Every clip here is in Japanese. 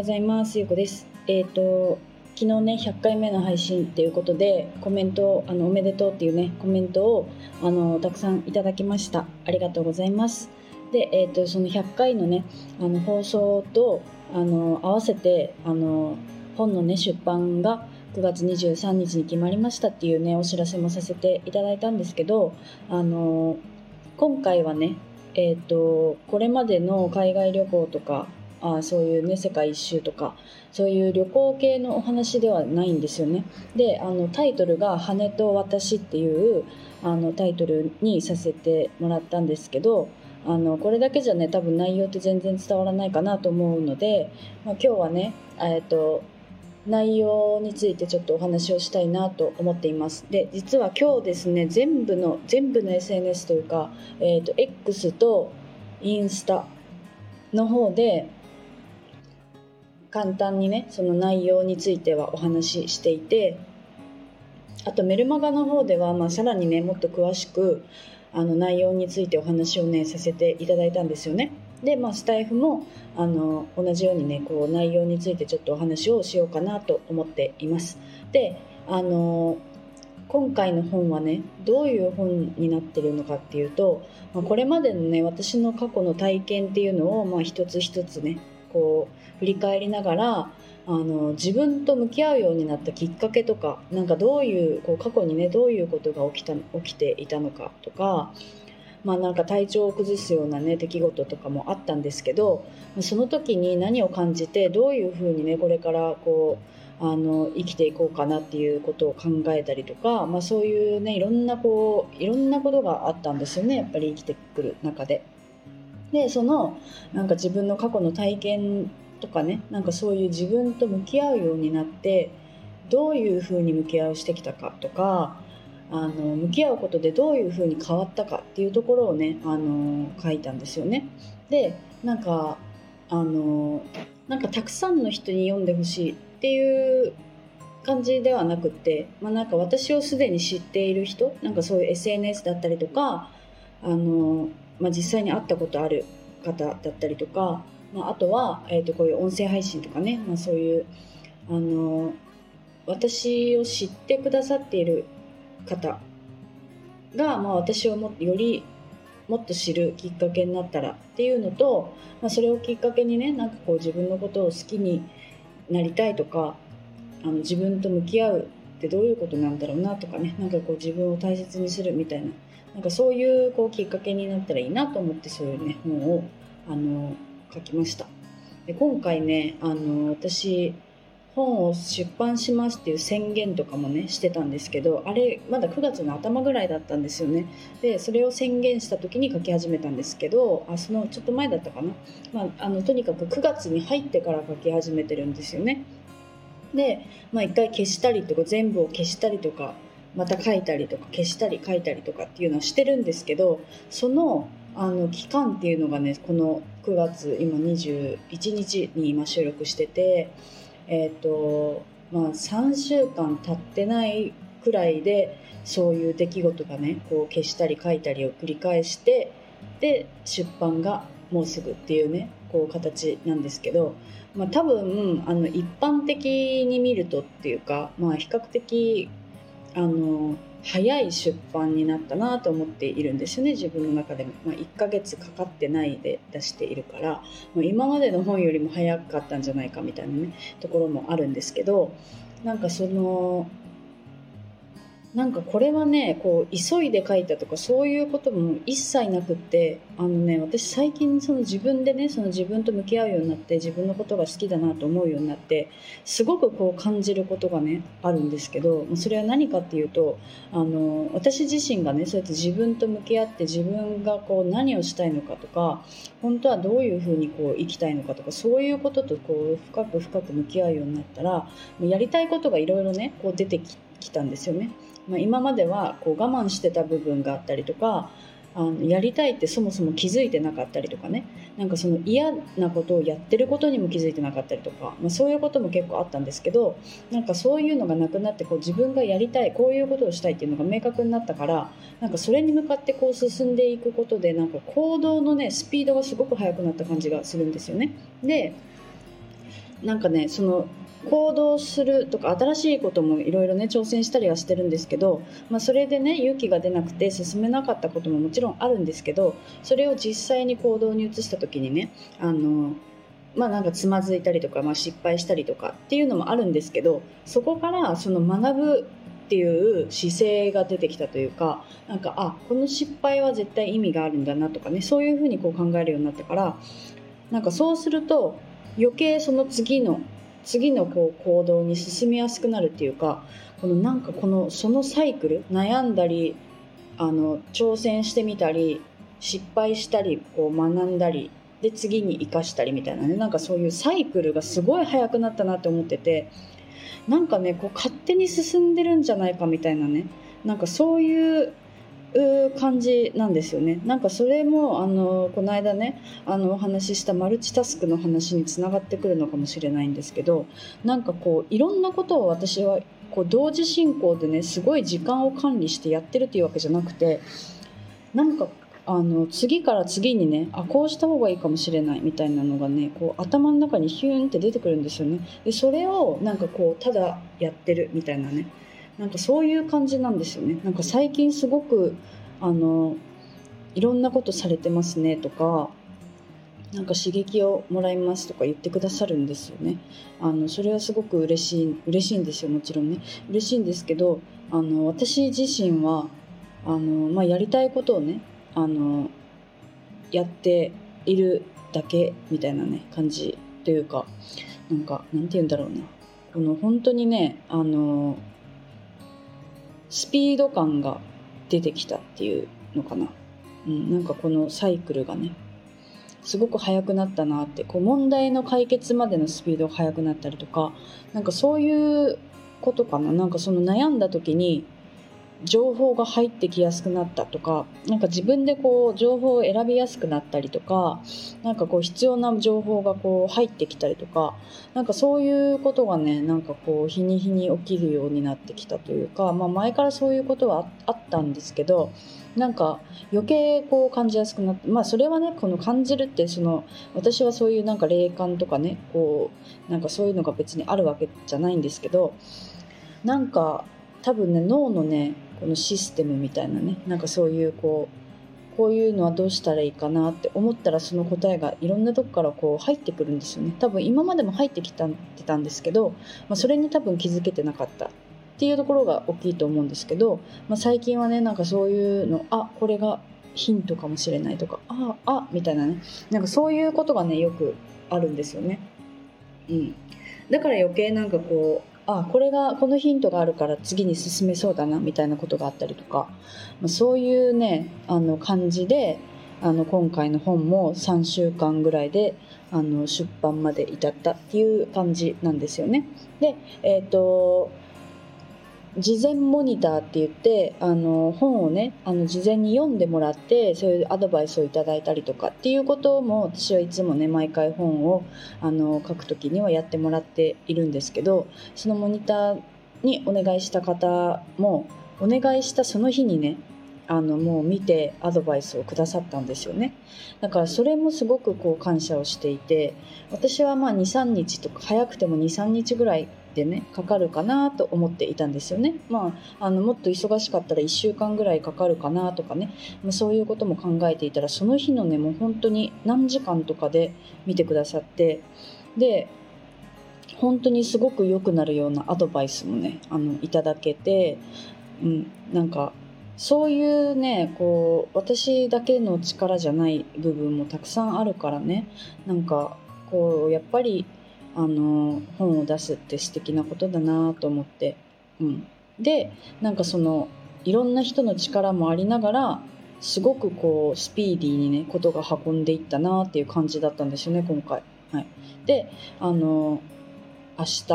ございます。ゆうこです。えっ、ー、と昨日ね100回目の配信っていうことでコメントあのおめでとうっていうねコメントをあのたくさんいただきました。ありがとうございます。で、えっ、ー、とその100回のねあの放送とあの合わせてあの本のね出版が9月23日に決まりましたっていうねお知らせもさせていただいたんですけどあの今回はねえーとこれまでの海外旅行とかあそういうね世界一周とかそういう旅行系のお話ではないんですよね。であのタイトルが「羽と私」っていうあのタイトルにさせてもらったんですけどあのこれだけじゃね多分内容って全然伝わらないかなと思うので、まあ、今日はね、えーと、内容についてちょっとお話をしたいなと思っています。で実は今日ですね全部の全部の SNS というか、えーと X とインスタの方で簡単にねその内容についてはお話ししていてあとメルマガの方では、まあ、さらにねもっと詳しくあの内容についてお話をねさせていただいたんですよね。で、まあ、スタイフもあの同じようにねこう内容についてちょっとお話をしようかなと思っています。であの今回の本はねどういう本になってるのかっていうと、まあ、これまでのね私の過去の体験っていうのを、まあ、一つ一つねこう振り返りながらあの自分と向き合うようになったきっかけとかなんかどういうこう過去にねどういうことが起きた起きていたのかとかまあなんか体調を崩すようなね出来事とかもあったんですけどその時に何を感じてどういうふうにねこれからこうあの生きていこうかなっていうことを考えたりとか、まあ、そういうねいろんなこういろんなことがあったんですよねやっぱり生きてくる中で。でそのなんか自分の過去の体験とかねなんかそういう自分と向き合うようになってどういうふうに向き合うしてきたかとかあの向き合うことでどういうふうに変わったかっていうところをねあの書いたんですよね。でなんかあのなんかたくさんの人に読んでほしいっていう感じではなくって、まあ、なんか私をすでに知っている人なんかそういう SNS だったりとかあのまあ、実際に会ったことある方だったりとか、まあ、あとは、えー、とこういう音声配信とかね、まあ、そういうあの私を知ってくださっている方が、まあ、私をもよりもっと知るきっかけになったらっていうのと、まあ、それをきっかけにねなんかこう自分のことを好きになりたいとかあの自分と向き合うってどういうことなんだろうなとかねなんかこう自分を大切にするみたいななんかそういうこうきっかけになったらいいなと思ってそういうね本をあの書きました。で今回ねあの私本を出版しますっていう宣言とかもねしてたんですけどあれまだ9月の頭ぐらいだったんですよね。でそれを宣言した時に書き始めたんですけどあそのちょっと前だったかな、まあ、あのとにかく9月に入ってから書き始めてるんですよね。で、まあ、一回消したりとか全部を消したりとかまた書いたりとか消したり書いたりとかっていうのはしてるんですけどそのあの期間っていうのがねこの9月今21日に今収録しててえっ、ー、とまあ3週間経ってないくらいでそういう出来事がねこう消したり書いたりを繰り返してで出版がもうすぐっていうねこう形なんですけど、まあ、多分あの一般的に見るとっていうか、まあ、比較的あの早い出版になったなと思っているんですよね自分の中でも、まあ、1ヶ月かかってないで出しているから。もう今までの本よりも早かったんじゃないかみたいなねところもあるんですけどなんかそのなんかこれはねこう急いで書いたとかそういうことも一切なくってあのね私最近その自分でねその自分と向き合うようになって自分のことが好きだなと思うようになってすごくこう感じることがねあるんですけどそれは何かっていうとあの私自身がねそうやって自分と向き合って自分がこう何をしたいのかとか本当はどういうふうにこう生きたいのかとかそういうこととこう深く深く向き合うようになったらやりたいことがいろいろねこう出てきたんですよね。まあ、今まではこう我慢してた部分があったりとかあのやりたいってそもそも気づいてなかったりとかねなんかその嫌なことをやってることにも気づいてなかったりとか、まあ、そういうことも結構あったんですけどなんかそういうのがなくなってこう自分がやりたいこういうことをしたいっていうのが明確になったからなんかそれに向かってこう進んでいくことでなんか行動のねスピードがすごく速くなった感じがするんですよね。でなんかねその行動するとか新しいこともいろいろね挑戦したりはしてるんですけど、まあ、それでね勇気が出なくて進めなかったことももちろんあるんですけどそれを実際に行動に移した時にねあのまあなんかつまずいたりとか、まあ、失敗したりとかっていうのもあるんですけどそこからその学ぶっていう姿勢が出てきたというかなんかあこの失敗は絶対意味があるんだなとかねそういうふうにこう考えるようになってからなんかそうすると余計その次の次のこう行動に進みやすくなるっていうかこのなんかこのそのサイクル悩んだりあの挑戦してみたり失敗したりこう学んだりで次に生かしたりみたいなねなんかそういうサイクルがすごい速くなったなって思っててなんかねこう勝手に進んでるんじゃないかみたいなねなんかそういうう感じなんですよね。なんかそれもあのこの間ねあのお話ししたマルチタスクの話につながってくるのかもしれないんですけどなんかこういろんなことを私はこう同時進行でねすごい時間を管理してやってるっていうわけじゃなくてなんかあの次から次にねあこうした方がいいかもしれないみたいなのがねこう頭の中にヒューンって出てくるんですよね。でそれをなんかこうただやってるみたいなね。なんかそういう感じなんですよね。なんか最近すごくあのいろんなことされてますねとかなんか刺激をもらいますとか言ってくださるんですよね。あのそれはすごく嬉しい嬉しいんですよもちろんね。嬉しいんですけどあの私自身はあの、まあ、やりたいことをねあのやっているだけみたいなね感じというかなんかなんて言うんだろうな。この本当にねあのスピード感が出てきたっていうのかな、うん、なんかこのサイクルがねすごく速くなったなってこう問題の解決までのスピードが速くなったりとかなんかそういうことかな。なんかその悩んだ時に情報が入ってきやすくなったとかなんか自分でこう情報を選びやすくなったりとかなんかこう必要な情報がこう入ってきたりとかなんかそういうことがねなんかこう日に日に起きるようになってきたというか、まあ、前からそういうことはあったんですけどなんか余計こう感じやすくなってまあそれはねこの感じるってその私はそういうなんか霊感とかねこうなんかそういうのが別にあるわけじゃないんですけどなんか多分ね脳のねこのシステムみたいなねなんかそういうこうこういうのはどうしたらいいかなって思ったらその答えがいろんなとこからこう入ってくるんですよね。多分今までも入ってきたってたんですけど、まあ、それに多分気づけてなかった。っていうところが大きいと思うんですけど、まあ、最近はねなんかそういうのあこれがヒントかもしれないとかああみたいなね。なんかそういうことがねよくあるんですよね。うん、だから余計なんかこうあこれがこのヒントがあるから次に進めそうだなみたいなことがあったりとか、ま、そういうねあの感じであの今回の本も3週間ぐらいであの出版まで至ったっていう感じなんですよね。で、えーと事前モニターって言ってあの本をねあの事前に読んでもらってそういうアドバイスをいただいたりとかっていうことも私はいつもね毎回本をあの書く時にはやってもらっているんですけどそのモニターにお願いした方もお願いしたその日にねあのもう見てアドバイスをくださったんですよね。だからそれもすごくこう感謝をしていて私はまあ23日とか早くても23日ぐらいでねかかるかなと思っていたんですよね。まあ、あのもっと忙しかったら1週間ぐらいかかるかなとかね、まあ、そういうことも考えていたらその日のねもう本当に何時間とかで見てくださってで本当にすごく良くなるようなアドバイスもねあのいただけて、うん、なんかそういうねこう私だけの力じゃない部分もたくさんあるからねなんかこうやっぱりあの本を出すって素敵なことだなと思って、うん、でなんかそのいろんな人の力もありながらすごくこうスピーディーにねことが運んでいったなっていう感じだったんですよね今回。はい、であの明日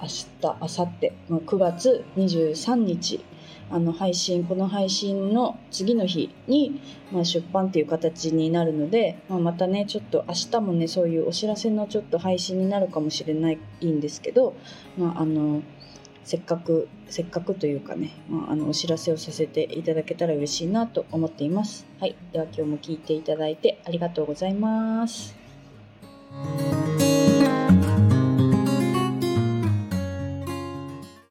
明日明後日、ま、9月23日あの配信この配信の次の日に、まあ、出版っていう形になるので、まあ、またねちょっと明日もねそういうお知らせのちょっと配信になるかもしれないんですけど、まあ、あのせっかくせっかくというかね、まあ、あのお知らせをさせていただけたら嬉しいなと思っています。はい、では今日も聞いていただいてありがとうございます。